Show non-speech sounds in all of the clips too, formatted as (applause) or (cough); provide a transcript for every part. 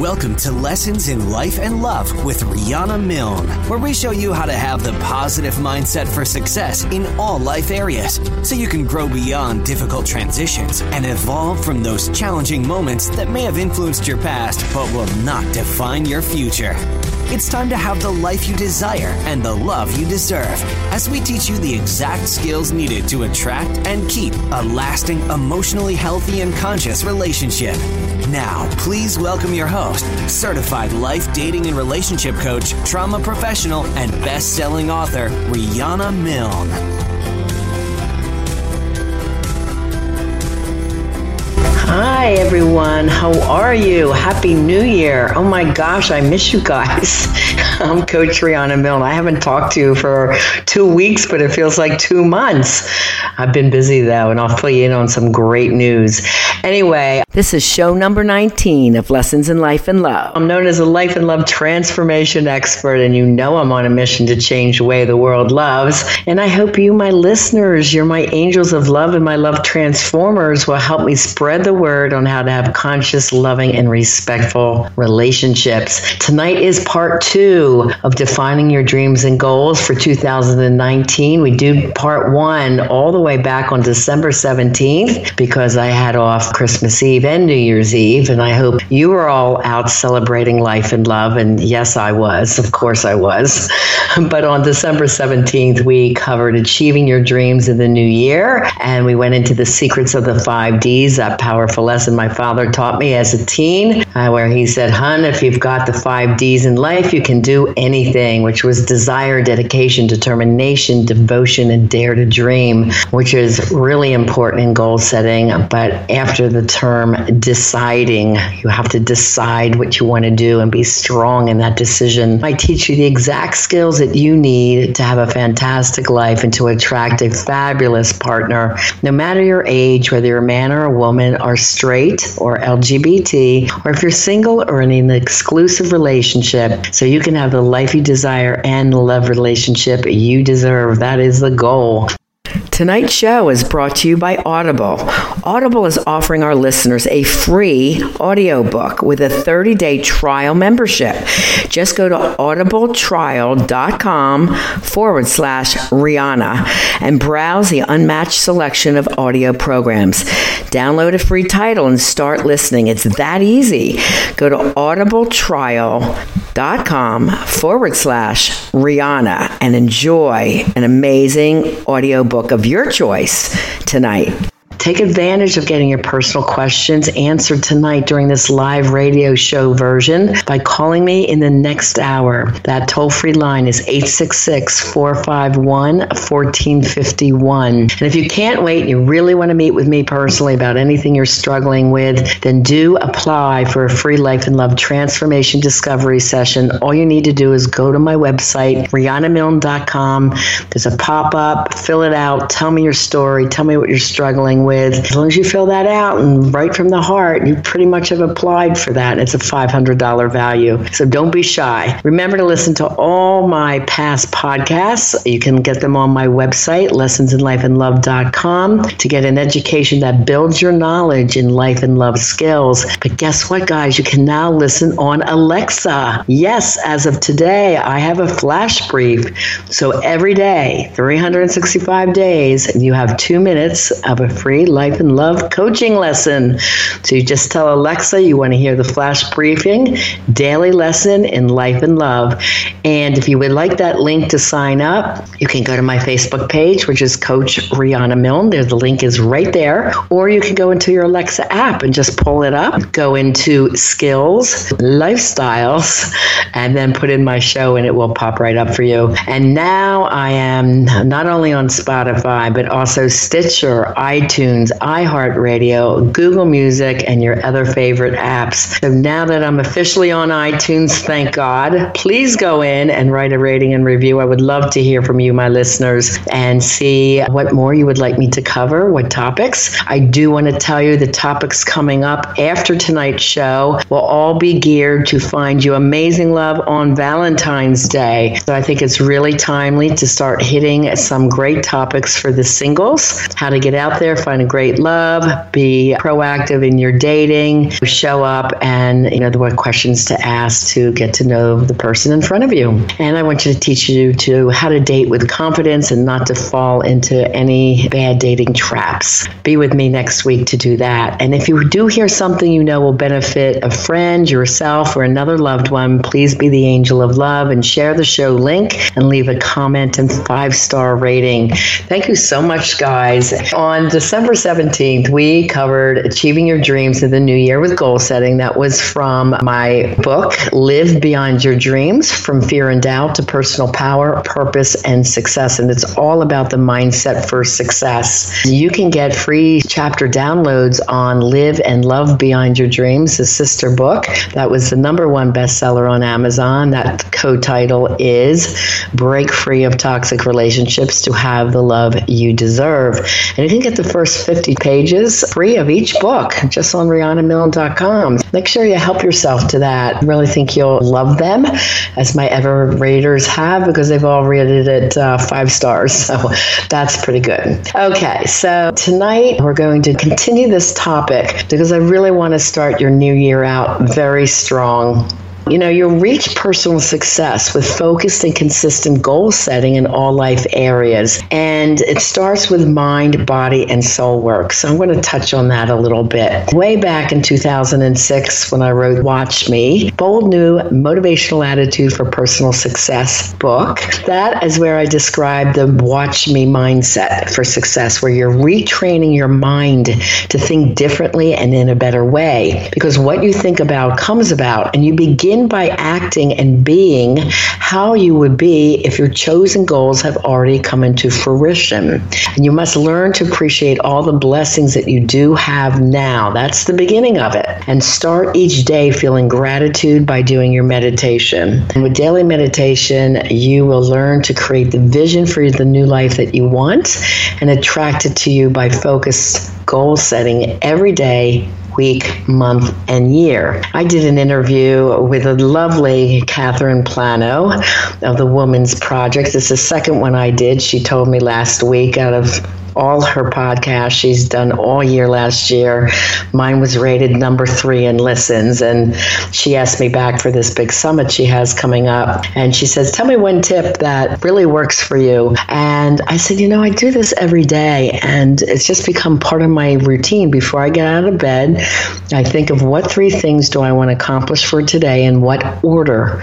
Welcome to Lessons in Life and Love with Rihanna Milne, where we show you how to have the positive mindset for success in all life areas so you can grow beyond difficult transitions and evolve from those challenging moments that may have influenced your past but will not define your future. It's time to have the life you desire and the love you deserve as we teach you the exact skills needed to attract and keep a lasting, emotionally healthy, and conscious relationship. Now, please welcome your host, certified life dating and relationship coach, trauma professional, and best selling author, Rihanna Milne. Hi, everyone. How are you? Happy New Year. Oh my gosh, I miss you guys. (laughs) I'm Coach Rihanna Milne. I haven't talked to you for two weeks, but it feels like two months. I've been busy though, and I'll fill you in on some great news. Anyway, this is show number 19 of Lessons in Life and Love. I'm known as a life and love transformation expert, and you know I'm on a mission to change the way the world loves. And I hope you, my listeners, you're my angels of love and my love transformers, will help me spread the word on how to have conscious, loving, and respectful relationships. Tonight is part two of defining your dreams and goals for 2019. We do part one all the way back on December 17th because I had off Christmas Eve and New Year's Eve. And I hope you were all out celebrating life and love. And yes, I was. Of course, I was. (laughs) but on December 17th, we covered achieving your dreams in the new year. And we went into the secrets of the five D's, that powerful lesson my father taught me as a teen, uh, where he said, Hun, if you've got the five D's in life, you can do anything, which was desire, dedication, determination, devotion, and dare to dream, which is really important in goal setting. But after the term deciding. You have to decide what you want to do and be strong in that decision. I teach you the exact skills that you need to have a fantastic life and to attract a fabulous partner, no matter your age, whether you're a man or a woman, or straight or LGBT, or if you're single or in an exclusive relationship, so you can have the life you desire and the love relationship you deserve. That is the goal. Tonight's show is brought to you by Audible. Audible is offering our listeners a free audiobook with a 30 day trial membership. Just go to audibletrial.com forward slash Rihanna and browse the unmatched selection of audio programs. Download a free title and start listening. It's that easy. Go to audibletrial.com forward slash Rihanna and enjoy an amazing audiobook of your choice tonight. Take advantage of getting your personal questions answered tonight during this live radio show version by calling me in the next hour. That toll free line is 866 451 1451. And if you can't wait and you really want to meet with me personally about anything you're struggling with, then do apply for a free life and love transformation discovery session. All you need to do is go to my website, rihannamilne.com. There's a pop up, fill it out, tell me your story, tell me what you're struggling with. As long as you fill that out and right from the heart, you pretty much have applied for that. It's a $500 value. So don't be shy. Remember to listen to all my past podcasts. You can get them on my website, lessonsinlifeandlove.com, to get an education that builds your knowledge in life and love skills. But guess what, guys? You can now listen on Alexa. Yes, as of today, I have a flash brief. So every day, 365 days, you have two minutes of a free life and love coaching lesson. So you just tell Alexa you want to hear the flash briefing, daily lesson in life and love. And if you would like that link to sign up, you can go to my Facebook page, which is Coach Rihanna Milne. There, the link is right there. Or you can go into your Alexa app and just pull it up, go into skills, lifestyles, and then put in my show and it will pop right up for you. And now I am not only on Spotify, but also Stitcher, iTunes, iTunes, iHeartRadio, Google Music, and your other favorite apps. So now that I'm officially on iTunes, thank God, please go in and write a rating and review. I would love to hear from you, my listeners, and see what more you would like me to cover, what topics. I do want to tell you the topics coming up after tonight's show will all be geared to find you amazing love on Valentine's Day. So I think it's really timely to start hitting some great topics for the singles, how to get out there, find find great love, be proactive in your dating, show up and you know the what questions to ask to get to know the person in front of you. And I want you to teach you to how to date with confidence and not to fall into any bad dating traps. Be with me next week to do that. And if you do hear something you know will benefit a friend, yourself, or another loved one, please be the angel of love and share the show link and leave a comment and five star rating. Thank you so much, guys. On December 17th, we covered Achieving Your Dreams in the New Year with Goal Setting. That was from my book, Live Beyond Your Dreams From Fear and Doubt to Personal Power, Purpose, and Success. And it's all about the mindset for success. You can get free chapter downloads on Live and Love Beyond Your Dreams, the sister book. That was the number one bestseller on Amazon. That co title is Break Free of Toxic Relationships to Have the Love You Deserve. And you can get the first 50 pages free of each book just on RihannaMilne.com. Make sure you help yourself to that. I really think you'll love them, as my ever readers have, because they've all rated it uh, five stars. (laughs) So that's pretty good. Okay, so tonight we're going to continue this topic because I really want to start your new year out very strong. You know, you'll reach personal success with focused and consistent goal setting in all life areas. And it starts with mind, body, and soul work. So I'm going to touch on that a little bit. Way back in 2006, when I wrote Watch Me, Bold New Motivational Attitude for Personal Success book, that is where I describe the Watch Me mindset for success, where you're retraining your mind to think differently and in a better way. Because what you think about comes about, and you begin begin by acting and being how you would be if your chosen goals have already come into fruition. And you must learn to appreciate all the blessings that you do have now. That's the beginning of it. And start each day feeling gratitude by doing your meditation. And with daily meditation, you will learn to create the vision for the new life that you want and attract it to you by focused goal setting every day week, month, and year. I did an interview with a lovely Catherine Plano of the Women's Project. It's the second one I did. She told me last week out of all her podcasts she's done all year last year. Mine was rated number three in listens. And she asked me back for this big summit she has coming up. And she says, Tell me one tip that really works for you. And I said, You know, I do this every day. And it's just become part of my routine. Before I get out of bed, I think of what three things do I want to accomplish for today and what order.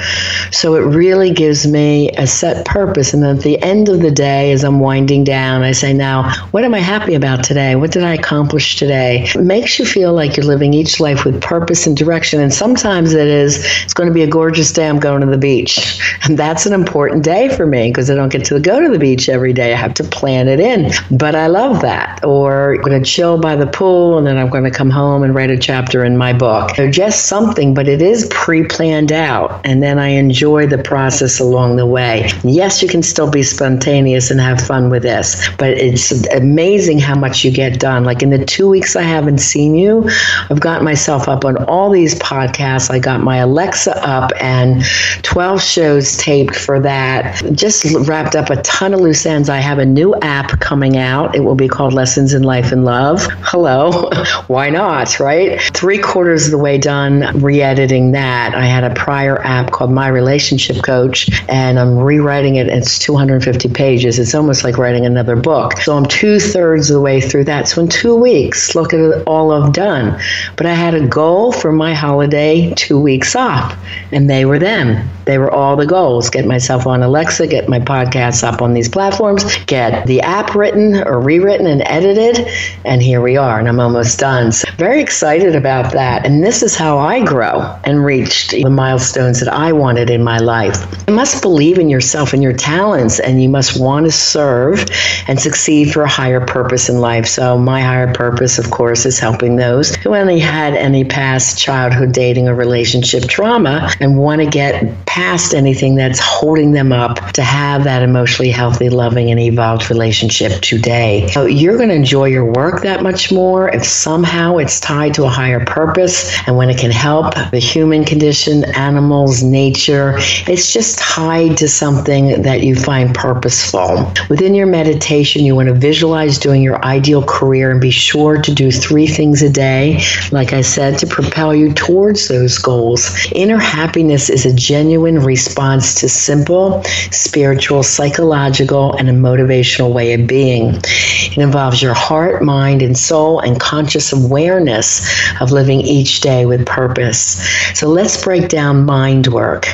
So it really gives me a set purpose. And then at the end of the day, as I'm winding down, I say, Now, what am I happy about today? What did I accomplish today? It makes you feel like you're living each life with purpose and direction. And sometimes it is, it's going to be a gorgeous day. I'm going to the beach. (laughs) And that's an important day for me because I don't get to go to the beach every day. I have to plan it in. But I love that. Or I'm going to chill by the pool and then I'm going to come home and write a chapter in my book. They're just something, but it is pre planned out. And then I enjoy the process along the way. Yes, you can still be spontaneous and have fun with this, but it's amazing how much you get done. Like in the two weeks I haven't seen you, I've got myself up on all these podcasts. I got my Alexa up and 12 shows taped for that. Just wrapped up a ton of loose ends. I have a new app coming out. It will be called Lessons in Life and Love. Hello. (laughs) Why not, right? Three quarters of the way done re editing that. I had a prior app called My Relationship Coach and I'm rewriting it. It's 250 pages. It's almost like writing another book. So I'm two thirds of the way through that. So in two weeks, look at all I've done. But I had a goal for my holiday two weeks off, and they were them. They were all the goals get myself on Alexa, get my podcasts up on these platforms, get the app written or rewritten and edited, and here we are, and I'm almost done. So very excited about that. And this is how I grow and reached the milestones that I wanted in my life. You must believe in yourself and your talents, and you must want to serve and succeed for a higher purpose in life. So, my higher purpose, of course, is helping those who only had any past childhood dating or relationship trauma and want to get past anything that's holding them up to have that emotionally healthy, loving, and evolved relationship today. So, you're going to enjoy your work that much more if somehow it's tied to a higher purpose and when it can help the human condition, animals, nature. It's just tied to something that you find purposeful. Within your meditation, you want to visualize visualize doing your ideal career and be sure to do three things a day, like I said, to propel you towards those goals. Inner happiness is a genuine response to simple, spiritual, psychological, and a motivational way of being. It involves your heart, mind, and soul, and conscious awareness of living each day with purpose. So let's break down mind work.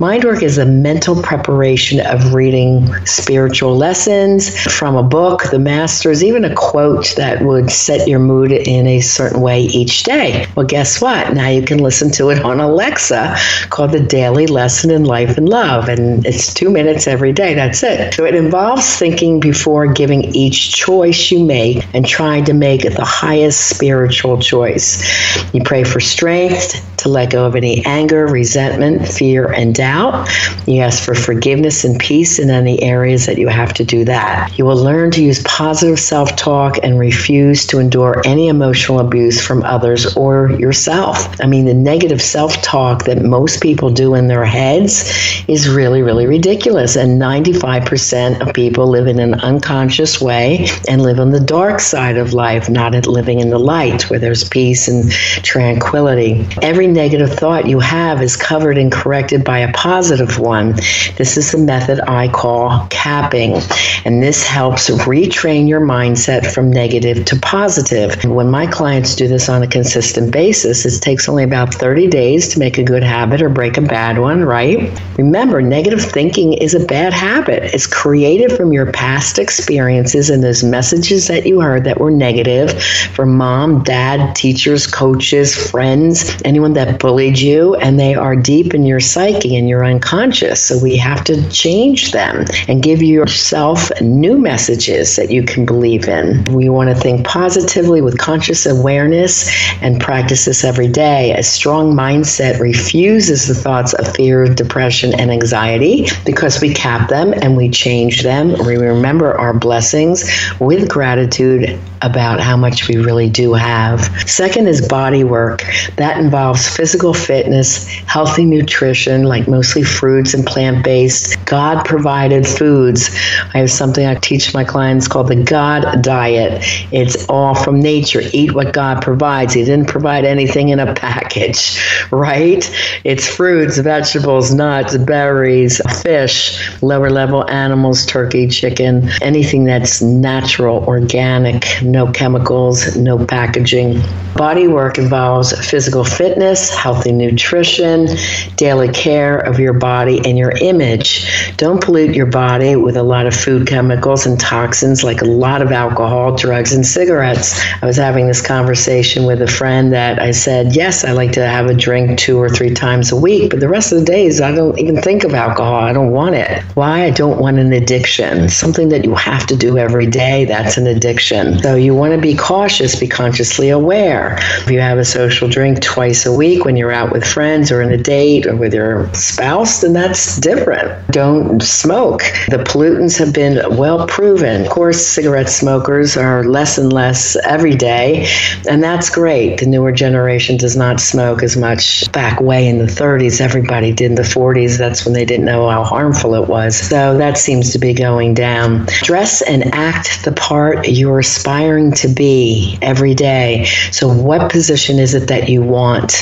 Mind work is a mental preparation of reading spiritual lessons from a book, the masters, even a quote that would set your mood in a certain way each day. Well, guess what? Now you can listen to it on Alexa called the Daily Lesson in Life and Love. And it's two minutes every day. That's it. So it involves thinking before giving each choice you make and trying to make the highest spiritual choice. You pray for strength to let go of any anger, resentment, fear, and doubt. You ask for forgiveness and peace in any areas that you have to do that. You will learn to use positive self talk and refuse to endure any emotional abuse from others or yourself. I mean, the negative self talk that most people do in their heads is really, really ridiculous. And 95% of people live in an unconscious way and live on the dark side of life, not living in the light where there's peace and tranquility. Every negative thought you have is covered and corrected by a positive one. This is the method I call capping, and this helps retrain your mindset from negative to positive. When my clients do this on a consistent basis, it takes only about 30 days to make a good habit or break a bad one, right? Remember, negative thinking is a bad habit. It's created from your past experiences and those messages that you heard that were negative from mom, dad, teachers, coaches, friends, anyone that bullied you, and they are deep in your psyche and your unconscious. So we have to change them and give yourself new messages that you can believe in. We want to think positively with conscious awareness and practice this every day. A strong mindset refuses the thoughts of fear, depression, and anxiety because we cap them and we change them. We remember our blessings with gratitude about how much we really do have. Second is body work. That involves physical fitness, healthy nutrition, like mostly fruits and plant based, God provided foods. I have something I teach my clients called the God diet. It's all from nature. Eat what God provides. He didn't provide anything in a package, (laughs) right? It's fruits, vegetables, nuts, berries, fish, lower level animals, turkey, chicken, anything that's natural, organic no chemicals, no packaging. Body work involves physical fitness, healthy nutrition, daily care of your body and your image. Don't pollute your body with a lot of food chemicals and toxins like a lot of alcohol, drugs, and cigarettes. I was having this conversation with a friend that I said, Yes, I like to have a drink two or three times a week, but the rest of the days I don't even think of alcohol. I don't want it. Why? I don't want an addiction. Something that you have to do every day, that's an addiction. So you want to be cautious, be consciously aware. If you have a social drink twice a week when you're out with friends or in a date or with your spouse, then that's different. Don't smoke. The pollutants have been well proven. Of course, cigarette smokers are less and less every day, and that's great. The newer generation does not smoke as much. Back way in the 30s, everybody did in the 40s. That's when they didn't know how harmful it was. So that seems to be going down. Dress and act the part you're aspiring aspiring to be every day. So, what position is it that you want?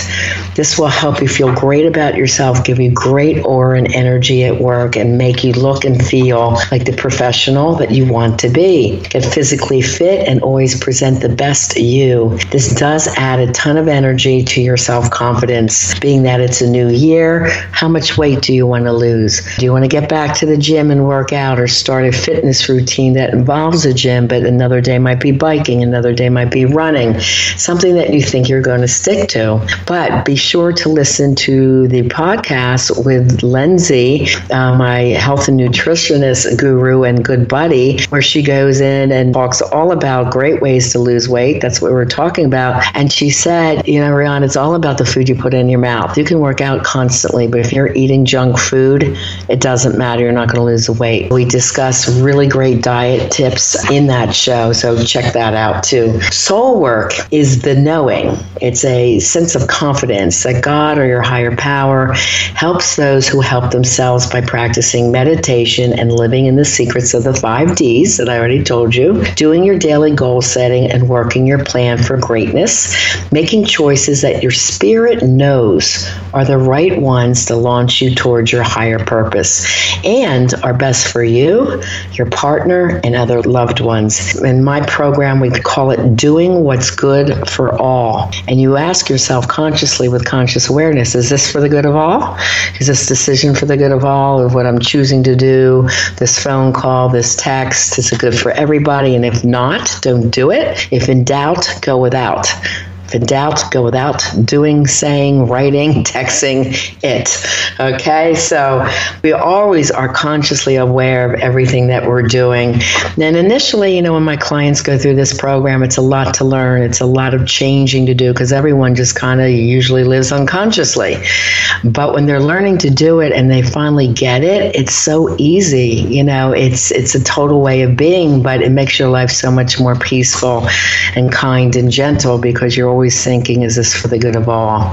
This will help you feel great about yourself, give you great aura and energy at work, and make you look and feel like the professional that you want to be. Get physically fit and always present the best you. This does add a ton of energy to your self confidence, being that it's a new year. How much weight do you want to lose? Do you want to get back to the gym and work out or start a fitness routine that involves a gym, but another day might be biking, another day might be running, something that you think you're going to stick to. But be sure to listen to the podcast with Lindsay, uh, my health and nutritionist guru and good buddy, where she goes in and talks all about great ways to lose weight. That's what we're talking about. And she said, you know, Rihanna, it's all about the food you put in your mouth. You can work out constantly, but if you're eating junk food, it doesn't matter. You're not going to lose the weight. We discuss really great diet tips in that show. So check that out too. Soul work is the knowing, it's a sense of confidence. that God or your higher power helps those who help themselves by practicing meditation and living in the secrets of the five D's that I already told you, doing your daily goal setting and working your plan for greatness, making choices that your spirit knows are the right ones to launch you towards your higher purpose and are best for you, your partner, and other loved ones. In my program, we call it Doing What's Good for All. And you ask yourself consciously with conscious awareness is this for the good of all? Is this decision for the good of all of what I'm choosing to do? This phone call, this text, is it good for everybody? And if not, don't do it. If in doubt, go without. If in doubt, go without doing, saying, writing, (laughs) texting it. Okay, so we always are consciously aware of everything that we're doing. And initially, you know, when my clients go through this program, it's a lot to learn, it's a lot of changing to do because everyone just kind of usually lives unconsciously. But when they're learning to do it and they finally get it, it's so easy. You know, it's it's a total way of being, but it makes your life so much more peaceful and kind and gentle because you're always thinking, is this for the good of all?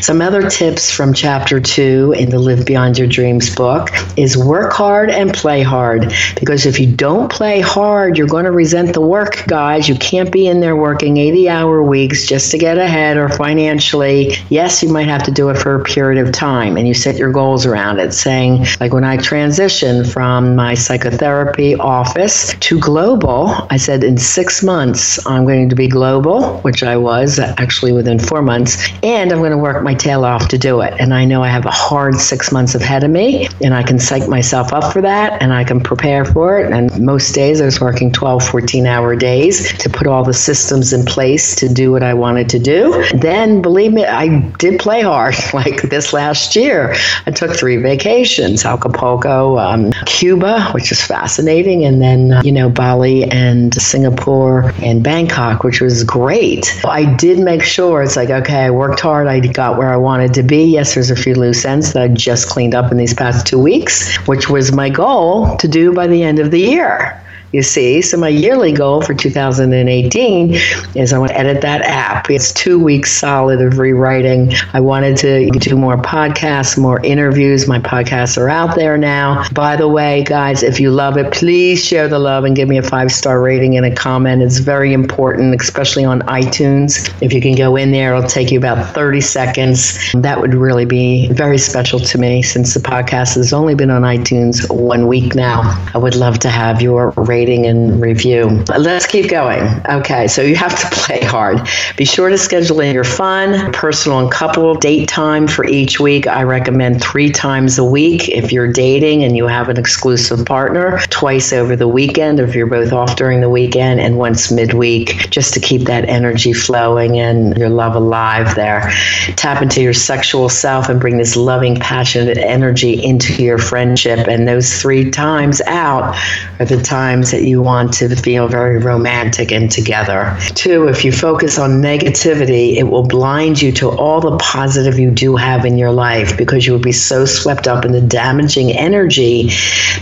Some other tips from chapter two in the Live Beyond Your Dreams book is work hard and play hard. Because if you don't play hard, you're going to resent the work, guys. You can't be in there working 80 hour weeks just to get ahead or financially. Yes, you might have to do it for a period of time and you set your goals around it, saying, like when I transitioned from my psychotherapy office to global, I said, in six months, I'm going to be global, which I was actually within four months, and I'm going to work my tail off to do it. And I know I have a hard six months ahead of me, and I can psych myself up for that, and I can prepare for it. And most days I was working 12, 14 hour days to put all the systems in place to do what I wanted to do. Then, believe me, I did play hard. (laughs) Like this last year, I took three vacations Acapulco, um, Cuba, which is fascinating, and then, uh, you know, Bali and Singapore and Bangkok, which was great. I did make sure it's like, okay, I worked hard. I got where I wanted to be. Yes, there's a few loose ends that I just cleaned up in these past two weeks, which was my goal to do by the end of the year you see. So my yearly goal for 2018 is I want to edit that app. It's two weeks solid of rewriting. I wanted to do more podcasts, more interviews. My podcasts are out there now. By the way, guys, if you love it, please share the love and give me a five star rating and a comment. It's very important, especially on iTunes. If you can go in there, it'll take you about 30 seconds. That would really be very special to me since the podcast has only been on iTunes one week now. I would love to have your rating rating and review. Let's keep going. Okay, so you have to (laughs) play hard. Be sure to schedule in your fun, personal, and couple date time for each week. I recommend three times a week if you're dating and you have an exclusive partner, twice over the weekend if you're both off during the weekend, and once midweek just to keep that energy flowing and your love alive there. Tap into your sexual self and bring this loving, passionate energy into your friendship. And those three times out are the times that you want to feel very romantic and together. Two, if you focus on negativity, it will blind you to all the positive you do have in your life because you will be so swept up in the damaging energy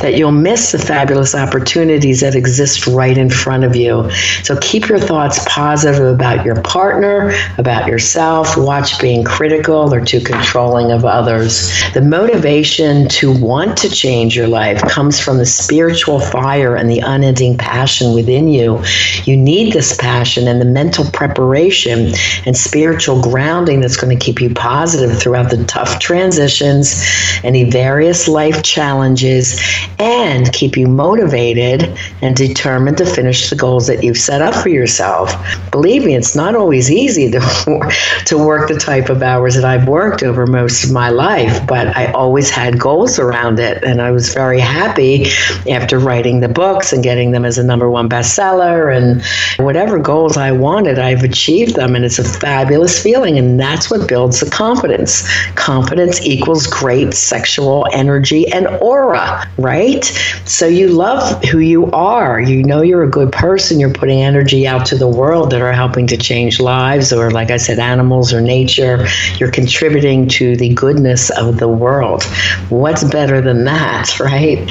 that you'll miss the fabulous opportunities that exist right in front of you. So keep your thoughts positive about your partner, about yourself. Watch being critical or too controlling of others. The motivation to want to change your life comes from the spiritual fire and the un unending passion within you. You need this passion and the mental preparation and spiritual grounding that's going to keep you positive throughout the tough transitions, any various life challenges, and keep you motivated and determined to finish the goals that you've set up for yourself. Believe me, it's not always easy to, (laughs) to work the type of hours that I've worked over most of my life, but I always had goals around it. And I was very happy after writing the books and getting them as a number one bestseller and whatever goals I wanted, I've achieved them. And it's a fabulous feeling. And that's what builds the confidence. Confidence equals great sexual energy and aura, right? So you love who you are. You know you're a good person. You're putting energy out to the world that are helping to change lives, or like I said, animals or nature. You're contributing to the goodness of the world. What's better than that, (laughs) right?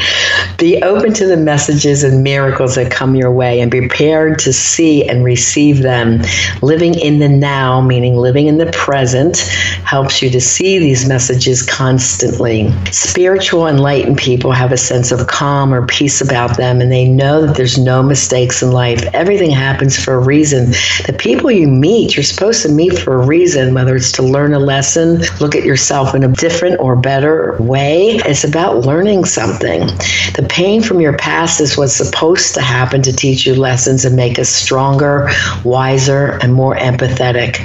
Be open to the messages and and miracles that come your way and prepared to see and receive them. Living in the now, meaning living in the present, helps you to see these messages constantly. Spiritual, enlightened people have a sense of calm or peace about them, and they know that there's no mistakes in life. Everything happens for a reason. The people you meet, you're supposed to meet for a reason, whether it's to learn a lesson, look at yourself in a different or better way. It's about learning something. The pain from your past is what's supposed to happen to teach you lessons and make us stronger, wiser, and more empathetic.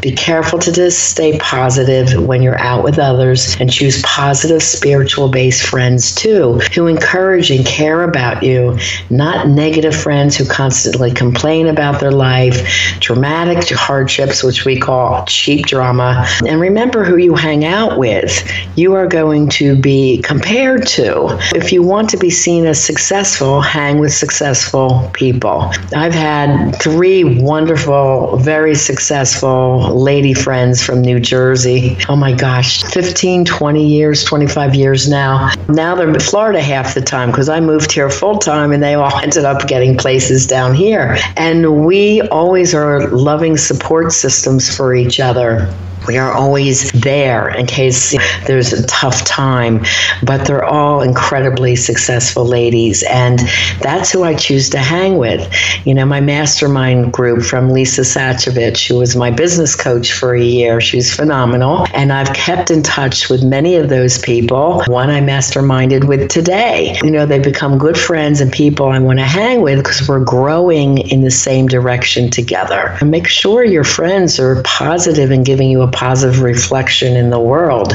Be careful to just stay positive when you're out with others and choose positive spiritual based friends too, who encourage and care about you, not negative friends who constantly complain about their life, dramatic hardships, which we call cheap drama. And remember who you hang out with. You are going to be compared to. If you want to be seen as successful, hang with successful people. I've had three wonderful, very successful lady friends from New Jersey. Oh my gosh, 15, 20 years, 25 years now. Now they're in Florida half the time because I moved here full time and they all (laughs) ended up getting places down here. And we always are loving support systems for each other. We are always there in case there's a tough time, but they're all incredibly successful ladies. And that's who I choose to hang with. You know, my mastermind group from Lisa Sasevich, who was my business coach for a year, she's phenomenal. And I've kept in touch with many of those people. One I masterminded with today. You know, they become good friends and people I want to hang with because we're growing in the same direction together. And make sure your friends are positive and giving you a positive reflection in the world.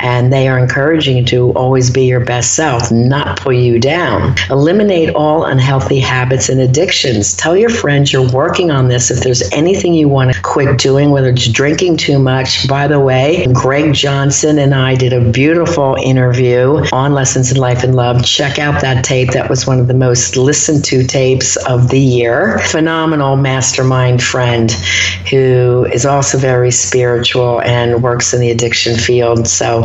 And they are encouraging you to always be your best self, not pull you down. Eliminate all unhealthy habits and addictions. Tell your friends you're working on this. If there's anything you want to quit doing, whether it's drinking too much, by the way, Greg Johnson and I did a beautiful interview on Lessons in Life and Love. Check out that tape. That was one of the most listened to tapes of the year. Phenomenal mastermind friend who is also very spiritual spiritual and works in the addiction field. So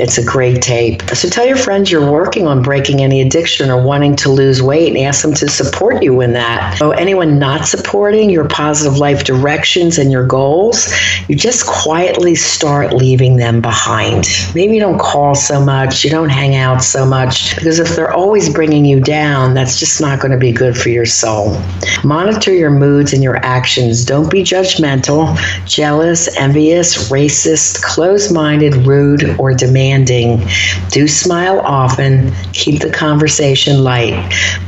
it's a great tape. So tell your friends you're working on breaking any addiction or wanting to lose weight and ask them to support you in that. So anyone not supporting your positive life directions and your goals, you just quietly start leaving them behind. Maybe you don't call so much, you don't hang out so much, because if they're always bringing you down, that's just not going to be good for your soul. Monitor your moods and your actions. Don't be judgmental, jealous, envious, racist, closed minded, rude, or demanding. Do smile often, keep the conversation light.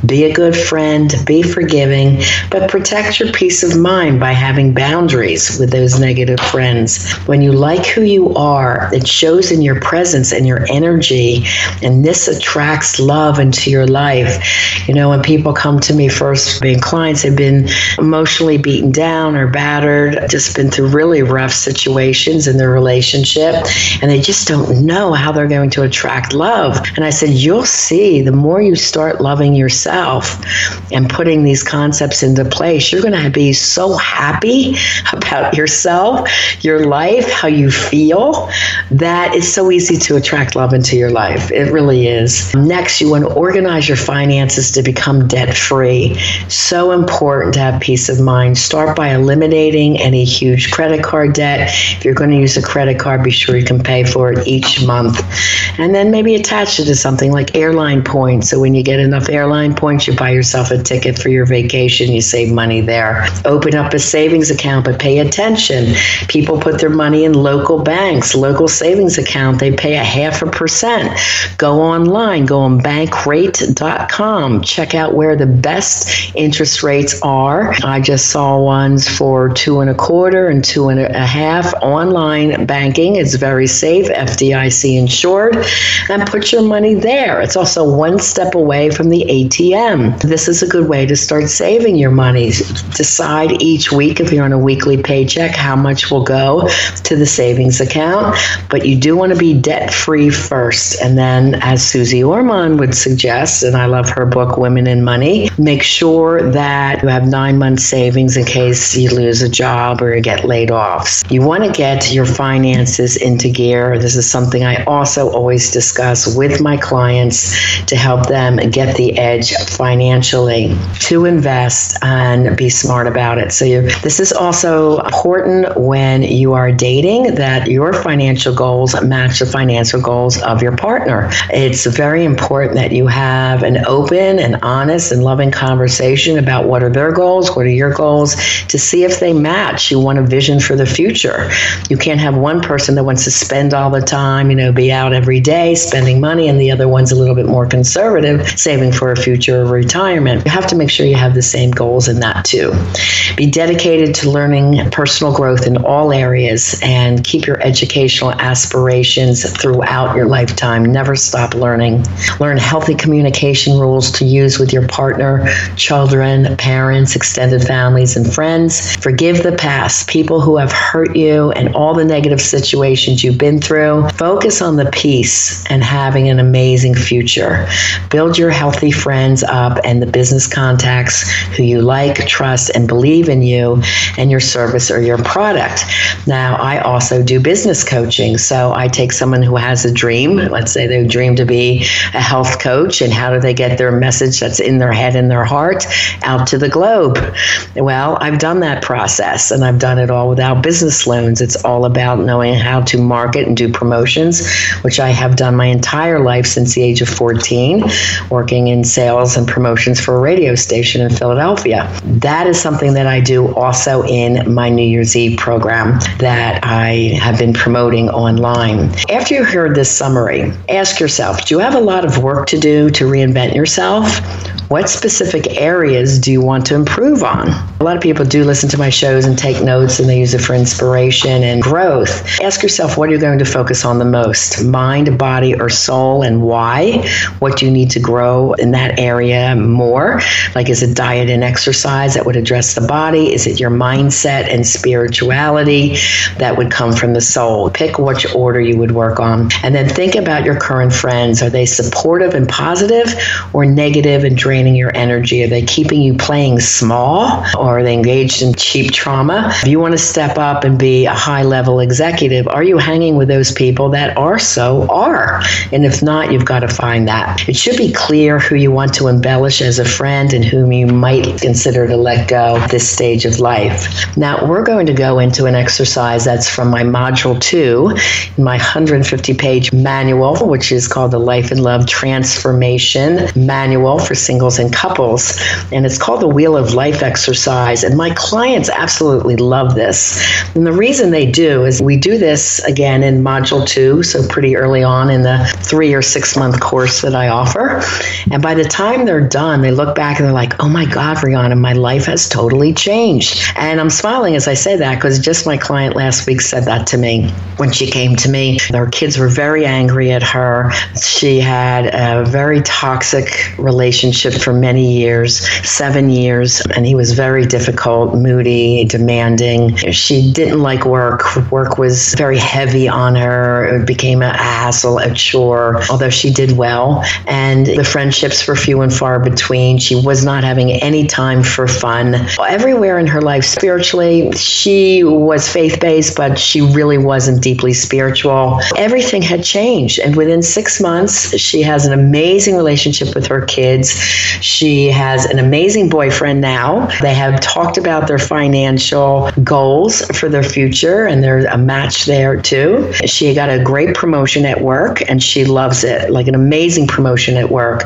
Be a good friend, be forgiving, but protect your peace of mind by having boundaries with those negative friends. When you like who you are, it shows in your presence and your energy, and this attracts love into your life. You know, when people come to me first, being clients they've been emotionally beaten down or battered, just been through really rough situations situations in their relationship and they just don't know how they're going to attract love. And I said, You'll see the more you start loving yourself and putting these concepts into place, you're going to be so happy about yourself, your life, how you feel, that it's so easy to attract love into your life. It really is. Next, you want to organize your finances to become debt free. So important to have peace of mind. Start by eliminating any huge credit card debt. If you're going to use a credit card, be sure you can pay for it each month. And then maybe attach it to something like airline points. So when you get enough airline points, you buy yourself a ticket for your vacation, you save money there. Open up a savings account, but pay attention. People put their money in local banks, local savings account, they pay a half a percent. Go online, go on bankrate.com, check out where the best interest rates are. I just saw ones for two and a quarter and two and a half online banking. It's very safe, FDIC insured, and put your money there. It's also one step away from the ATM. This is a good way to start saving your money. Decide each week if you're on a weekly paycheck how much will go to the savings account, but you do want to be debt free first. And then, as Suze Orman would suggest, and I love her book, Women in Money, make sure that you have nine months savings in case you lose a job or you get laid off. You want to get your finances into gear, this is something I also always discuss with my clients to help them get the edge financially to invest and be smart about it. So, this is also important when you are dating that your financial goals match the financial goals of your partner. It's very important that you have an open and honest and loving conversation about what are their goals, what are your goals, to see if they match. You want a vision for the future. You can't have one person that wants to spend all the time, you know, be out every day spending money, and the other one's a little bit more conservative, saving for a future of retirement. You have to make sure you have the same goals in that too. Be dedicated to learning personal growth in all areas and keep your educational aspirations throughout your lifetime. Never stop learning. Learn healthy communication rules to use with your partner, children, parents, extended families, and friends. Forgive the past, people who have hurt you, and all the negative situations you've been through. Focus on the peace and having an amazing future. Build your healthy friends up and the business contacts who you like, trust, and believe in you and your service or your product. Now, I also do business coaching. So I take someone who has a dream, let's say they dream to be a health coach, and how do they get their message that's in their head and their heart out to the globe? Well, I've done that process and I've done it all without business loans. It's all about knowing how to market and do promotions, which I have done my entire life since the age of 14, working in sales and promotions for a radio station in Philadelphia. That is something that I do also in my New Year's Eve program that I have been promoting online. After you heard this summary, ask yourself do you have a lot of work to do to reinvent yourself? What specific areas do you want to improve on? A lot of people do listen to my shows and take notes and they use it for inspiration and growth. Ask yourself what you're going to focus on the most mind, body, or soul, and why. What do you need to grow in that area more? Like, is it diet and exercise that would address the body? Is it your mindset and spirituality that would come from the soul? Pick which order you would work on. And then think about your current friends. Are they supportive and positive or negative and draining? draining your energy? Are they keeping you playing small or are they engaged in cheap trauma? If you want to step up and be high level executive, are you hanging with those people that are so are? And if not, you've got to find that. It should be clear who you want to embellish as a friend and whom you might consider to let go at this stage of life. Now, we're going to go into an exercise that's from my module two my 150 page manual, which is called the Life and Love Transformation Manual for singles and couples, and it's called the Wheel of Life exercise. And my clients absolutely love this. And the reason they do is we do this again in module two, so pretty early on in the three or six month course that I offer. And by the time they're done, they look back and they're like, oh my God, Rihanna, my life has totally changed. And I'm smiling as I say that because just my client last week said that to me when she came to me. Their kids were very angry at her. She had a very toxic relationship for many years, seven years, and he was very difficult, moody, demanding. She didn't like work. Work Work was very heavy on her. It became a hassle, a chore, although she did well. And the friendships were few and far between. She was not having any time for fun. Everywhere in her life, spiritually, she was faith based, but she really wasn't deeply spiritual. Everything had changed. And within six months, she has an amazing relationship with her kids. She has an amazing boyfriend now. They have talked about their financial goals for their future, and there's a match there too. She got a great promotion at work, and she loves it like an amazing promotion at work.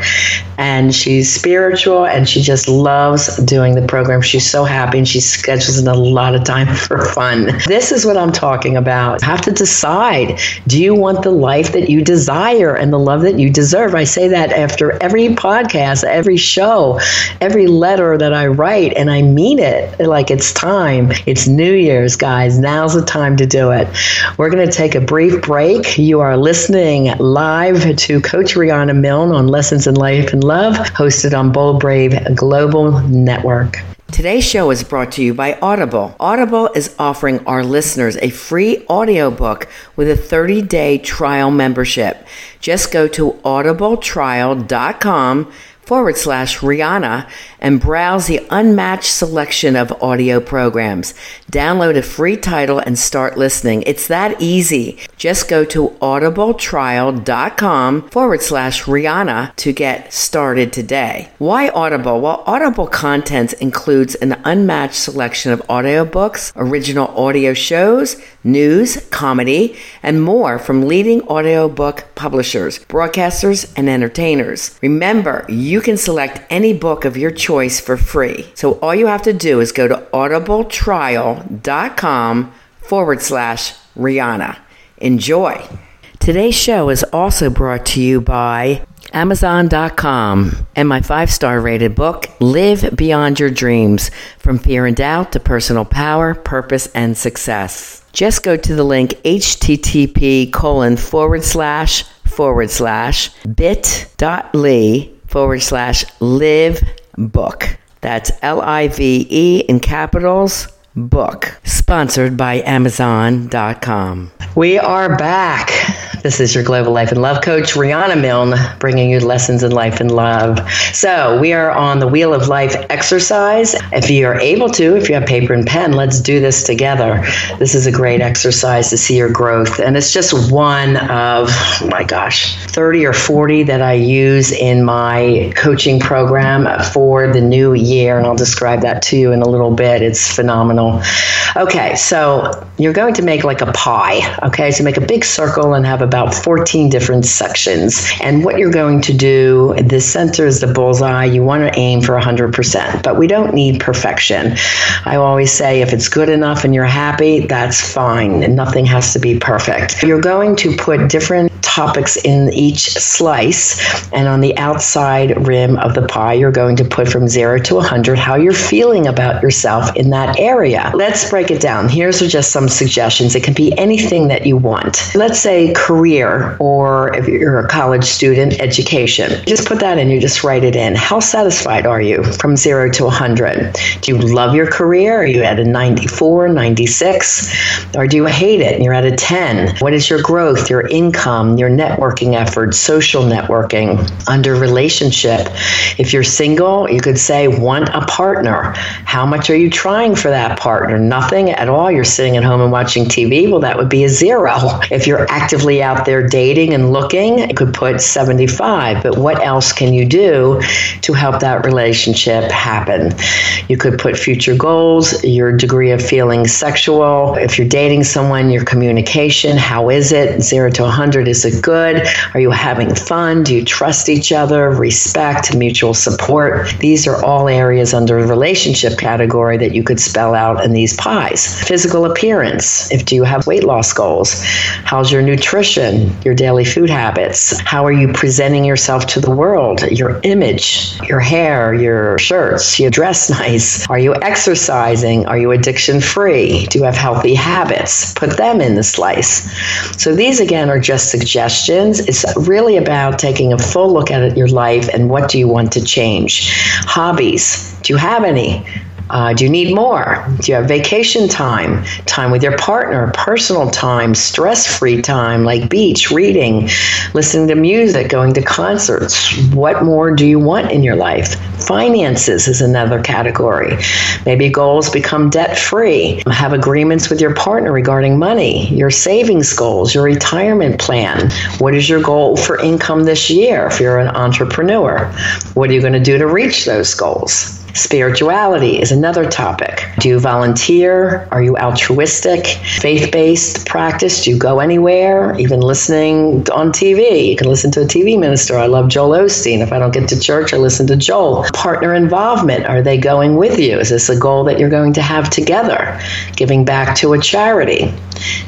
And she's spiritual, and she just loves doing the program. She's so happy, and she schedules in a lot of time (laughs) for fun. This is what I'm talking about. You have to decide do you want the life that you desire and the love that you deserve? I say that after every podcast, every show, every letter that I write, and I mean it. Like it's time. It's New Year's, guys. Now's the time to do it. We're going to take a brief break. You are listening live to Coach Rihanna Milne on Lessons in Life and Love, hosted on Bold Brave Global Network. Today's show is brought to you by Audible. Audible is offering our listeners a free audiobook with a 30-day trial membership. Just go to audibletrial.com forward slash Rihanna and browse the unmatched selection of audio programs. Download a free title and start listening. It's that easy. Just go to audibletrial.com forward slash Rihanna to get started today. Why Audible? Well, Audible content includes an unmatched selection of audiobooks, original audio shows, news, comedy, and more from leading audiobook publishers, broadcasters, and entertainers. Remember, you can select any book of your choice for free. So all you have to do is go to audibletrial.com forward slash Rihanna. Enjoy. Today's show is also brought to you by Amazon.com and my five star rated book, Live Beyond Your Dreams From Fear and Doubt to Personal Power, Purpose, and Success. Just go to the link http colon forward slash forward slash bit.ly forward slash live book. That's L I V E in capitals book, sponsored by Amazon.com. We are back. This is your Global Life and Love Coach, Rihanna Milne, bringing you lessons in life and love. So, we are on the Wheel of Life exercise. If you are able to, if you have paper and pen, let's do this together. This is a great exercise to see your growth. And it's just one of, oh my gosh, 30 or 40 that I use in my coaching program for the new year. And I'll describe that to you in a little bit. It's phenomenal. Okay, so you're going to make like a pie. Okay, so make a big circle and have about 14 different sections. And what you're going to do, the center is the bullseye. You want to aim for 100%, but we don't need perfection. I always say if it's good enough and you're happy, that's fine. Nothing has to be perfect. You're going to put different topics in each slice, and on the outside rim of the pie, you're going to put from zero to 100 how you're feeling about yourself in that area. Let's break it down. Here's just some suggestions. It can be anything that you want. Let's say career, or if you're a college student, education. Just put that in, you just write it in. How satisfied are you from zero to 100? Do you love your career? Are you at a 94, 96? Or do you hate it and you're at a 10? What is your growth, your income, your networking efforts, social networking, under relationship? If you're single, you could say, want a partner. How much are you trying for that partner? Nothing at all. You're sitting at home and watching TV. Well, that would be a zero. If you're actively out there dating and looking, you could put 75. But what else can you do to help that relationship happen? You could put future goals, your degree of feeling sexual. If you're dating someone, your communication, how is it? Zero to 100, is it good? Are you having fun? Do you trust each other? Respect, mutual support. These are all areas under the relationship category that you could spell out in these pies. Physical appearance. If do you have weight loss goals? How's your nutrition? Your daily food habits? How are you presenting yourself to the world? Your image, your hair, your shirts, you dress nice. Are you exercising? Are you addiction free? Do you have healthy habits? Put them in the slice. So these again are just suggestions. It's really about taking a full look at your life and what do you want to change. Hobbies. Do you have any? Uh, do you need more? Do you have vacation time, time with your partner, personal time, stress free time like beach, reading, listening to music, going to concerts? What more do you want in your life? Finances is another category. Maybe goals become debt free. Have agreements with your partner regarding money, your savings goals, your retirement plan. What is your goal for income this year if you're an entrepreneur? What are you going to do to reach those goals? Spirituality is another topic. Do you volunteer? Are you altruistic? Faith based practice? Do you go anywhere? Even listening on TV. You can listen to a TV minister. I love Joel Osteen. If I don't get to church, I listen to Joel. Partner involvement. Are they going with you? Is this a goal that you're going to have together? Giving back to a charity.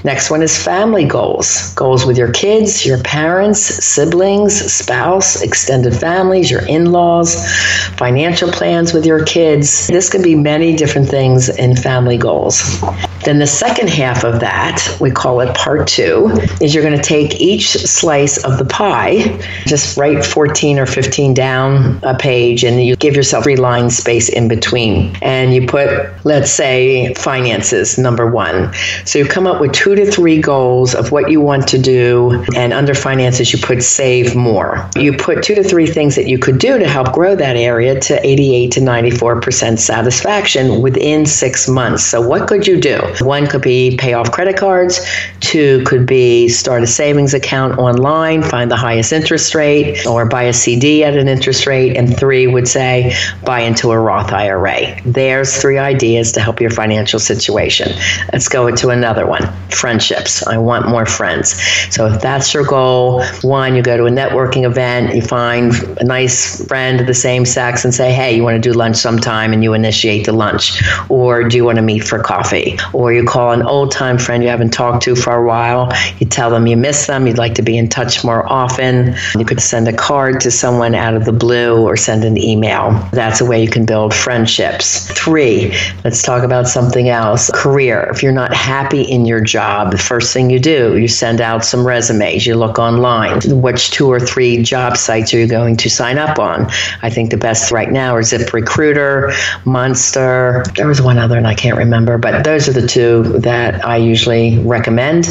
Next one is family goals. Goals with your kids, your parents, siblings, spouse, extended families, your in laws, financial plans with your your kids. This can be many different things in family goals. Then the second half of that, we call it part two, is you're going to take each slice of the pie, just write 14 or 15 down a page, and you give yourself three line space in between. And you put, let's say, finances, number one. So you come up with two to three goals of what you want to do. And under finances, you put save more. You put two to three things that you could do to help grow that area to 88 to 94% satisfaction within six months. So, what could you do? One could be pay off credit cards, two could be start a savings account online, find the highest interest rate, or buy a CD at an interest rate, and three would say buy into a Roth IRA. There's three ideas to help your financial situation. Let's go into another one friendships. I want more friends. So, if that's your goal, one, you go to a networking event, you find a nice friend of the same sex and say, hey, you want to do lunch sometime, and you initiate the lunch. Or do you want to meet for coffee? Or you call an old time friend you haven't talked to for a while, you tell them you miss them, you'd like to be in touch more often. You could send a card to someone out of the blue or send an email. That's a way you can build friendships. Three, let's talk about something else career. If you're not happy in your job, the first thing you do, you send out some resumes, you look online. Which two or three job sites are you going to sign up on? I think the best right now are Zip Recruiter, Monster. There was one other and I can't remember, but those are the two that I usually recommend.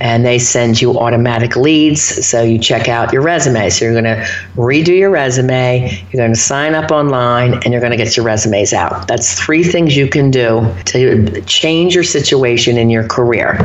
And they send you automatic leads. So you check out your resume. So you're going to redo your resume, you're going to sign up online, and you're going to get your resumes out. That's three things you can do to change your situation in your career.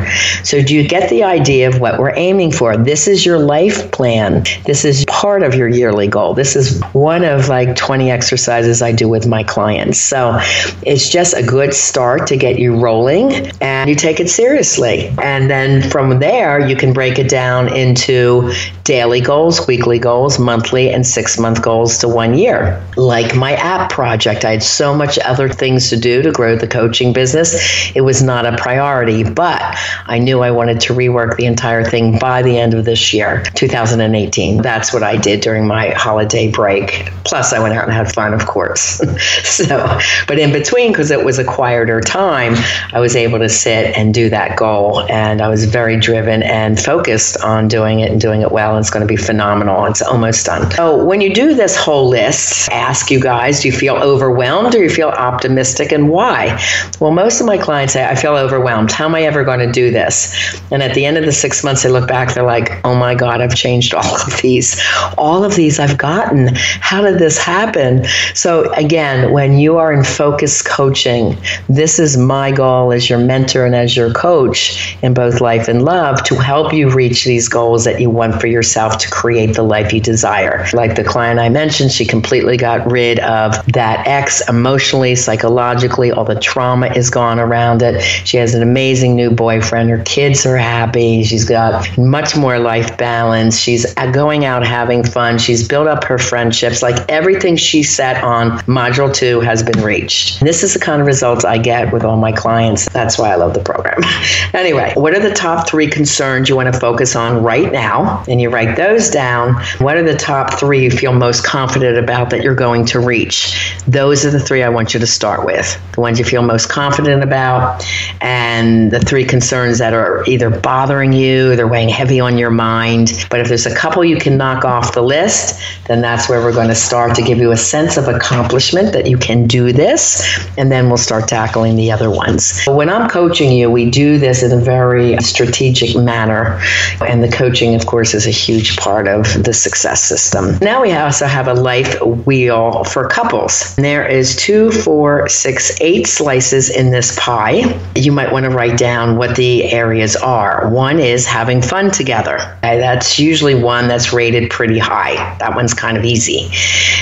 So, do you get the idea of what we're aiming for? This is your life plan. This is part of your yearly goal. This is one of like 20 exercises I do with my clients. So, it's just a good start to get you rolling and you take it seriously. And then from there, you can break it down into daily goals, weekly goals, monthly, and six month goals to one year. Like my app project, I had so much other things to do to grow the coaching business. It was not a priority, but I knew I wanted to rework the entire thing by the end of this year, 2018. That's what I did during my holiday break. Plus, I went out and had fun, of course. (laughs) (laughs) so, but in between, because it was a quieter time, I was able to sit and do that goal. And I was very driven and focused on doing it and doing it well. It's going to be phenomenal. It's almost done. So, when you do this whole list, ask you guys do you feel overwhelmed or you feel optimistic and why? Well, most of my clients say, I feel overwhelmed. How am I ever going to do this? And at the end of the six months, they look back, they're like, oh my God, I've changed all of these. All of these I've gotten. How did this happen? So, again, when you are in focus coaching, this is my goal as your mentor and as your coach in both life and love to help you reach these goals that you want for yourself to create the life you desire. Like the client I mentioned, she completely got rid of that ex emotionally, psychologically, all the trauma is gone around it. She has an amazing new boyfriend. Her kids are happy. She's got much more life balance. She's going out having fun. She's built up her friendships. Like everything she set on module two has been reached. This is the kind of results I get with all my clients. That's why I love the program. (laughs) anyway, what are the top three concerns you want to focus on right now? And you write those down. What are the top three you feel most confident about that you're going to reach? Those are the three I want you to start with. The ones you feel most confident about, and the three concerns that are either bothering you, they're weighing heavy on your mind. But if there's a couple you can knock off the list, then that's where we're going to start to give you a sense of accomplishment that you can do this. And then we'll start tackling the other ones. When I'm coaching you, we do this in a very strategic manner. And the coaching, of course, is a huge part of the success system. Now we also have a life wheel for couples. There is two, four, six, eight slices in this pie. You might want to write down what the areas are. One is having fun together. Okay, that's usually one that's rated pretty high. That one's kind of easy.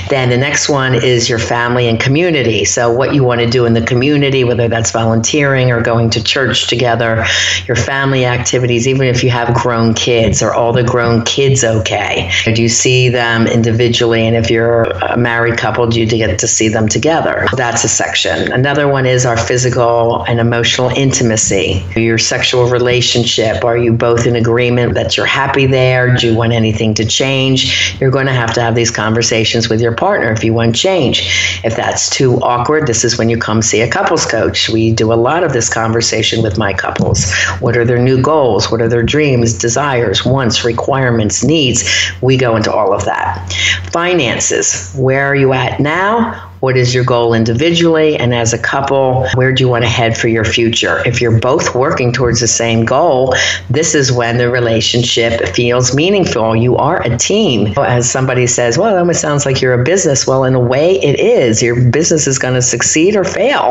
Then the next one is your family and community. So, what you want to do in the community, whether that's volunteering or going to church together, your family activities, even if you have grown kids, are all the grown kids okay? Do you see them individually? And if you're a married couple, do you get to see them together? That's a section. Another one is our physical and emotional intimacy, your sexual relationship. Are you both in agreement that you're happy there? Do you want anything to change, you're going to have to have these conversations with your partner if you want change. If that's too awkward, this is when you come see a couples coach. We do a lot of this conversation with my couples. What are their new goals? What are their dreams, desires, wants, requirements, needs? We go into all of that. Finances. Where are you at now? What is your goal individually? And as a couple, where do you want to head for your future? If you're both working towards the same goal, this is when the relationship feels meaningful. You are a team. As somebody says, well, that almost sounds like you're a business. Well, in a way, it is. Your business is going to succeed or fail,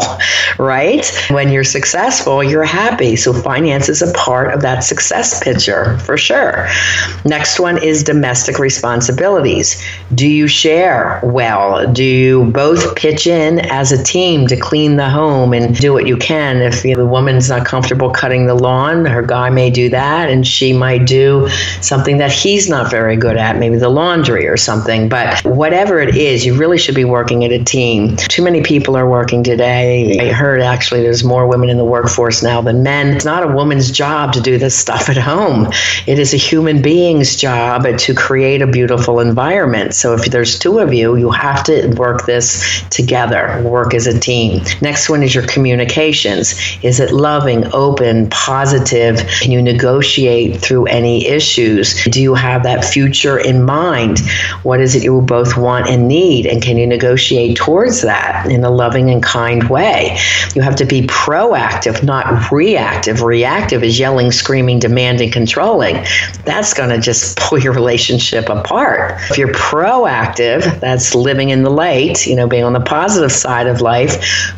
right? When you're successful, you're happy. So finance is a part of that success picture for sure. Next one is domestic responsibilities. Do you share well? Do you both pitch in as a team to clean the home and do what you can. If you know, the woman's not comfortable cutting the lawn, her guy may do that, and she might do something that he's not very good at, maybe the laundry or something. But whatever it is, you really should be working at a team. Too many people are working today. I heard actually there's more women in the workforce now than men. It's not a woman's job to do this stuff at home. It is a human being's job to create a beautiful environment. So if there's two of you, you have to work this together, work as a team. Next one is your communications. Is it loving, open, positive? Can you negotiate through any issues? Do you have that future in mind? What is it you both want and need? And can you negotiate towards that in a loving and kind way? You have to be proactive, not reactive. Reactive is yelling, screaming, demanding, controlling. That's going to just pull your relationship apart. If you're proactive, that's living in the light, you know, being on the positive side of life,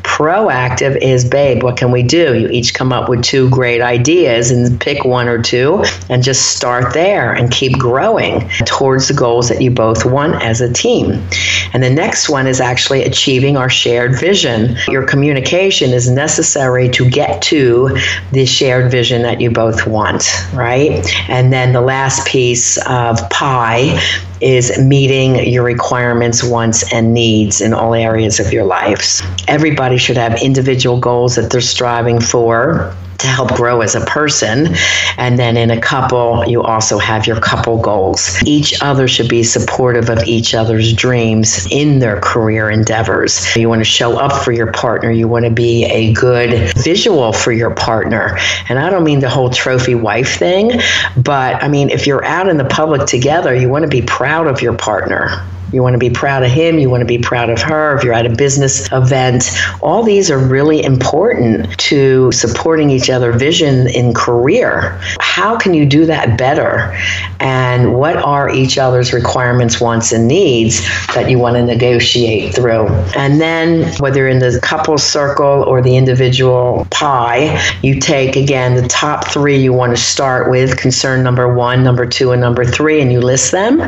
proactive is, babe, what can we do? You each come up with two great ideas and pick one or two and just start there and keep growing towards the goals that you both want as a team. And the next one is actually achieving our shared vision. Your communication is necessary to get to the shared vision that you both want, right? And then the last piece of pie is meeting your requirements, wants, and needs in all areas of your lives. Everybody should have individual goals that they're striving for to help grow as a person. And then in a couple, you also have your couple goals. Each other should be supportive of each other's dreams in their career endeavors. You want to show up for your partner, you want to be a good visual for your partner. And I don't mean the whole trophy wife thing, but I mean, if you're out in the public together, you want to be proud of your partner. You want to be proud of him. You want to be proud of her. If you're at a business event, all these are really important to supporting each other vision in career. How can you do that better? And what are each other's requirements, wants, and needs that you want to negotiate through? And then, whether in the couple circle or the individual pie, you take again the top three you want to start with concern number one, number two, and number three, and you list them.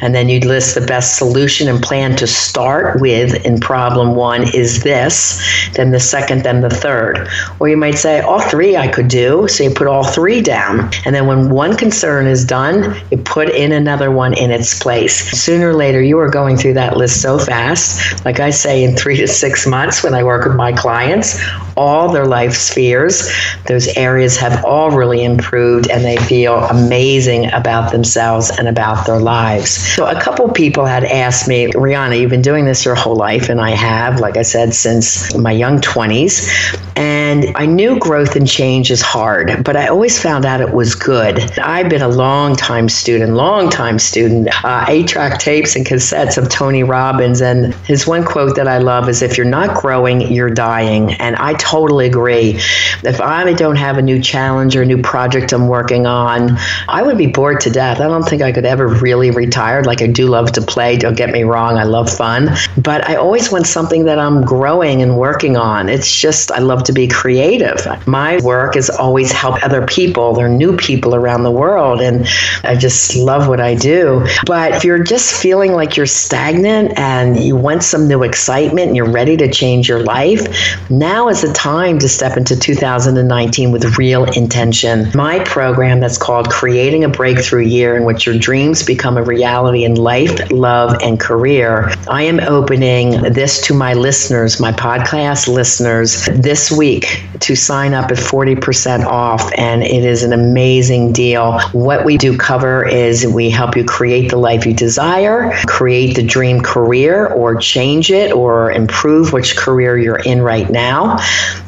And then you list the best solution and plan to start with in problem one is this, then the second, then the third. Or you might say, all three I could do. So you put all three down. And then when one concern is done, you put in another one in its place. Sooner or later, you are going through that list so fast. Like I say, in three to six months when I work with my clients, all their life spheres, those areas have all really improved and they feel amazing about themselves and about their lives. So a couple people had asked me, Rihanna, you've been doing this your whole life, and I have, like I said, since my young 20s. And I knew growth and change is hard, but I always found out it was good. I've been a long time student, long time student, uh, eight track tapes and cassettes of Tony Robbins. And his one quote that I love is if you're not growing, you're dying. And I totally agree. If I don't have a new challenge or a new project I'm working on, I would be bored to death. I don't think I could ever really retire. Like I do love to play, don't get me wrong, I love fun. But I always want something that I'm growing and working on. It's just, I love to be creative. My work is always help other people. There are new people around the world, and I just love what I do. But if you're just feeling like you're stagnant and you want some new excitement and you're ready to change your life, now is the time to step into 2019 with real intention. My program that's called Creating a Breakthrough Year, in which your dreams become a reality in life, love, and career. I am opening this to my listeners, my podcast listeners, this week to sign up at 40% off, and it is an amazing deal. What we do cover is we help you create the life you desire, create the dream career, or change it or improve which career you're in right now,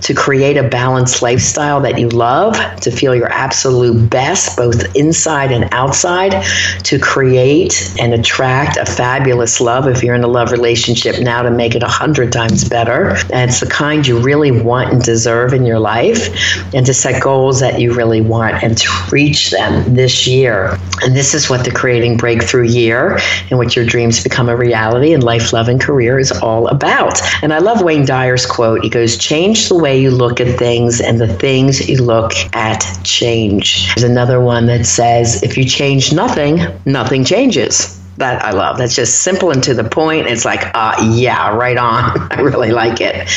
to create a balanced lifestyle that you love, to feel your absolute best, both inside and outside, to create and attract a fabulous love if you're in a love relationship now to make it a hundred times better. And it's the kind you really want and deserve in your life, and to set goals that you really want and to reach them this year. And this is what the Creating Breakthrough Year, in which your dreams become a reality and life, love, and career is all about. And I love Wayne Dyer's quote. He goes, Change the way you look at things, and the things you look at change. There's another one that says, If you change nothing, nothing changes that I love. That's just simple and to the point. It's like, uh, yeah, right on. (laughs) I really like it.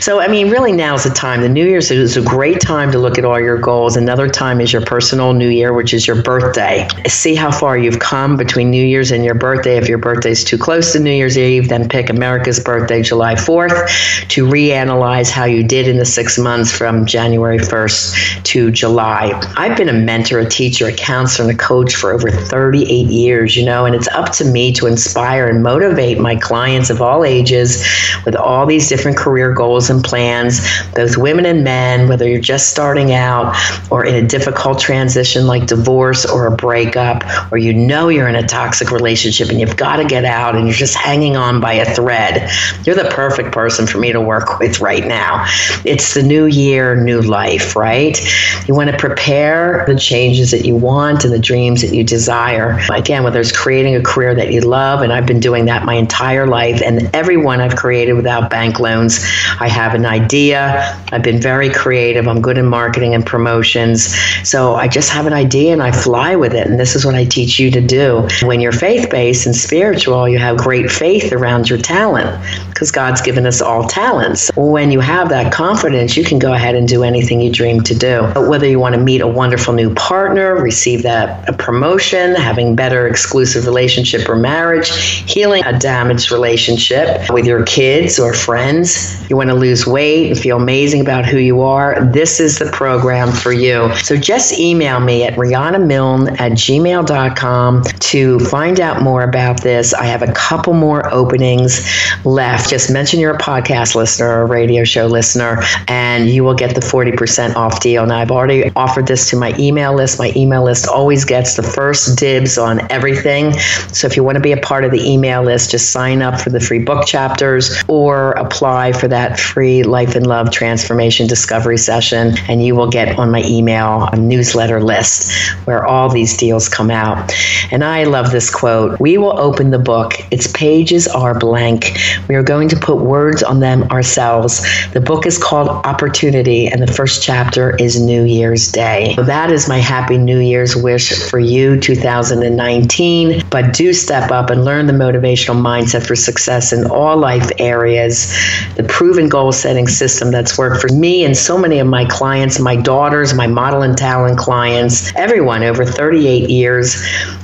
So, I mean, really now's the time. The New Year's is a great time to look at all your goals. Another time is your personal New Year, which is your birthday. See how far you've come between New Year's and your birthday. If your birthday is too close to New Year's Eve, then pick America's birthday, July 4th, to reanalyze how you did in the six months from January 1st to July. I've been a mentor, a teacher, a counselor, and a coach for over 38 years, you know, and it's up up to me to inspire and motivate my clients of all ages with all these different career goals and plans, both women and men, whether you're just starting out or in a difficult transition like divorce or a breakup, or you know you're in a toxic relationship and you've got to get out and you're just hanging on by a thread. You're the perfect person for me to work with right now. It's the new year, new life, right? You want to prepare the changes that you want and the dreams that you desire. Again, whether it's creating a career that you love. And I've been doing that my entire life. And everyone I've created without bank loans, I have an idea. I've been very creative. I'm good in marketing and promotions. So I just have an idea and I fly with it. And this is what I teach you to do. When you're faith based and spiritual, you have great faith around your talent because God's given us all talents. When you have that confidence, you can go ahead and do anything you dream to do. But whether you want to meet a wonderful new partner, receive that a promotion, having better exclusive relationship or marriage, healing a damaged relationship with your kids or friends. You want to lose weight and feel amazing about who you are. This is the program for you. So just email me at RihannaMilne at gmail.com to find out more about this. I have a couple more openings left. Just mention you're a podcast listener or a radio show listener, and you will get the 40% off deal. Now, I've already offered this to my email list. My email list always gets the first dibs on everything. So if you want to be a part of the email list, just sign up for the free book chapters or apply for that free Life and Love Transformation Discovery session, and you will get on my email a newsletter list where all these deals come out. And I love this quote We will open the book, its pages are blank. We are going to put words on them ourselves. The book is called Opportunity, and the first chapter is New Year's Day. So that is my happy New Year's wish for you, 2019. But do step up and learn the motivational mindset for success in all life areas, the proven goal setting system that's worked for me and so many of my clients, my daughters, my model and talent clients, everyone over 38 years.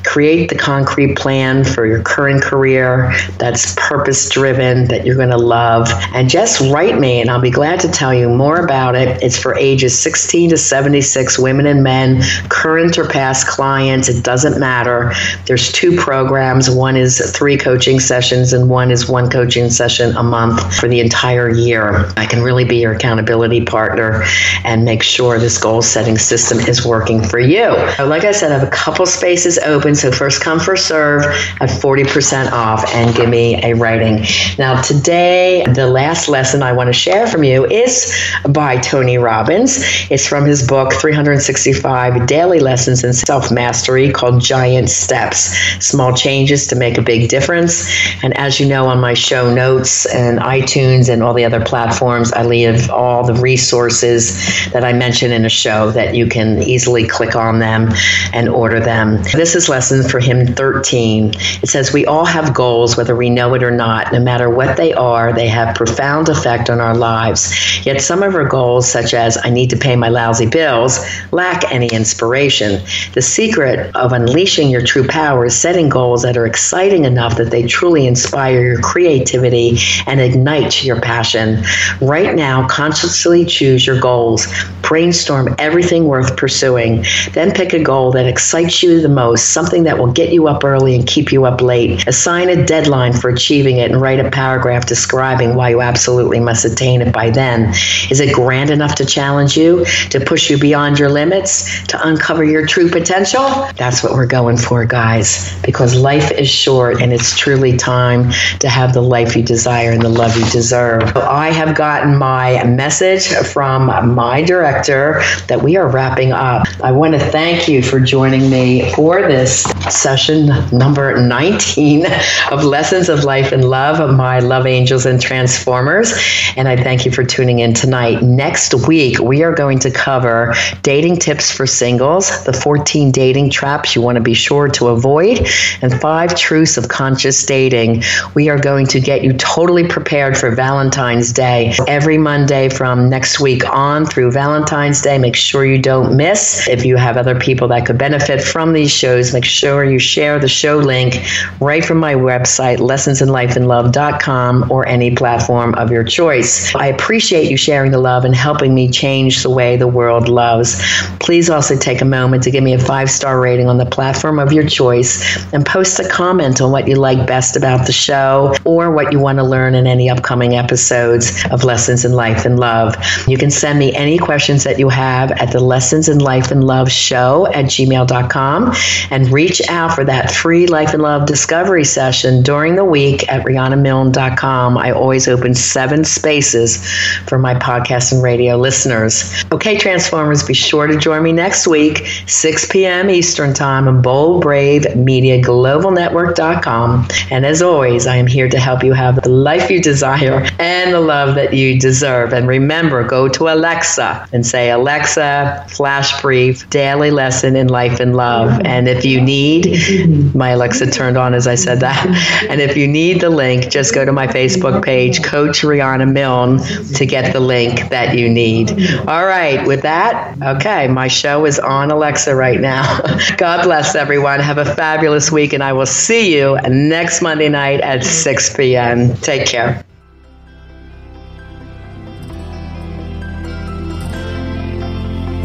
Create the concrete plan for your current career that's purpose driven, that you're going to love, and just write me, and I'll be glad to tell you more about it. It's for ages 16 to 76, women and men, current or past clients. It doesn't matter. There's two programs. One is three coaching sessions, and one is one coaching session a month for the entire year. I can really be your accountability partner and make sure this goal setting system is working for you. Like I said, I have a couple spaces open, so first come, first serve at 40% off and give me a writing. Now, today, the last lesson I want to share from you is by Tony Robbins. It's from his book, 365 Daily Lessons in Self Mastery, called Giant Steps Small changes to make a big difference. And as you know, on my show notes and iTunes and all the other platforms, I leave all the resources that I mention in a show that you can easily click on them and order them. This is lesson for him 13. It says, We all have goals, whether we know it or not. No matter what they they are, they have profound effect on our lives. Yet some of our goals, such as I need to pay my lousy bills, lack any inspiration. The secret of unleashing your true power is setting goals that are exciting enough that they truly inspire your creativity and ignite your passion. Right now, consciously choose your goals. Brainstorm everything worth pursuing. Then pick a goal that excites you the most, something that will get you up early and keep you up late. Assign a deadline for achieving it and write a paragraph describing why you absolutely must attain it by then. Is it grand enough to challenge you, to push you beyond your limits, to uncover your true potential? That's what we're going for, guys, because life is short and it's truly time to have the life you desire and the love you deserve. I have gotten my message from my director that we are wrapping up. I want to thank you for joining me for this session number 19 of Lessons of Life and Love, my Love Angels and Transformers. And I thank you for tuning in tonight. Next week, we are going to cover dating tips for singles, the 14 dating traps you want to be sure to avoid, and five truths of conscious dating. We are going to get you totally prepared for Valentine's Day every Monday from next week on through Valentine's Day. Make sure you don't miss. If you have other people that could benefit from these shows, make sure you share the show link right from my website, lessonsinlifeandlove.com, Um, or any platform of your choice. I appreciate you sharing the love and helping me change the way the world loves. Please also take a moment to give me a five star rating on the platform of your choice and post a comment on what you like best about the show or what you want to learn in any upcoming episodes of Lessons in Life and Love. You can send me any questions that you have at the Lessons in Life and Love show at gmail.com and reach out for that free Life and Love discovery session during the week at RihannaMilne.com. I always open seven spaces for my podcast and radio listeners. Okay, Transformers, be sure to join me next week, 6 p.m. Eastern Time on Bold Brave Media Global Network.com. And as always, I am here to help you have the life you desire and the love that you deserve. And remember, go to Alexa and say, Alexa, flash brief, daily lesson in life and love. And if you need, my Alexa turned on as I said that. And if you need the link, just go to my Facebook page, Coach Rihanna Milne, to get the link that you need. All right, with that, okay, my show is on Alexa right now. (laughs) God bless everyone. Have a fabulous week, and I will see you next Monday night at 6 p.m. Take care.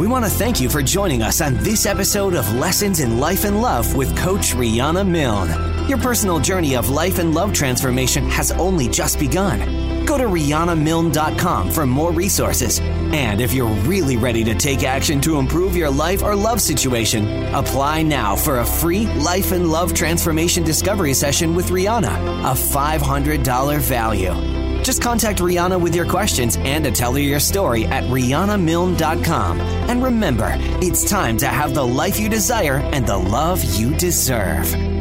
We want to thank you for joining us on this episode of Lessons in Life and Love with Coach Rihanna Milne. Your personal journey of life and love transformation has only just begun. Go to RihannaMilne.com for more resources. And if you're really ready to take action to improve your life or love situation, apply now for a free life and love transformation discovery session with Rihanna, a $500 value. Just contact Rihanna with your questions and to tell her your story at RihannaMilne.com. And remember, it's time to have the life you desire and the love you deserve.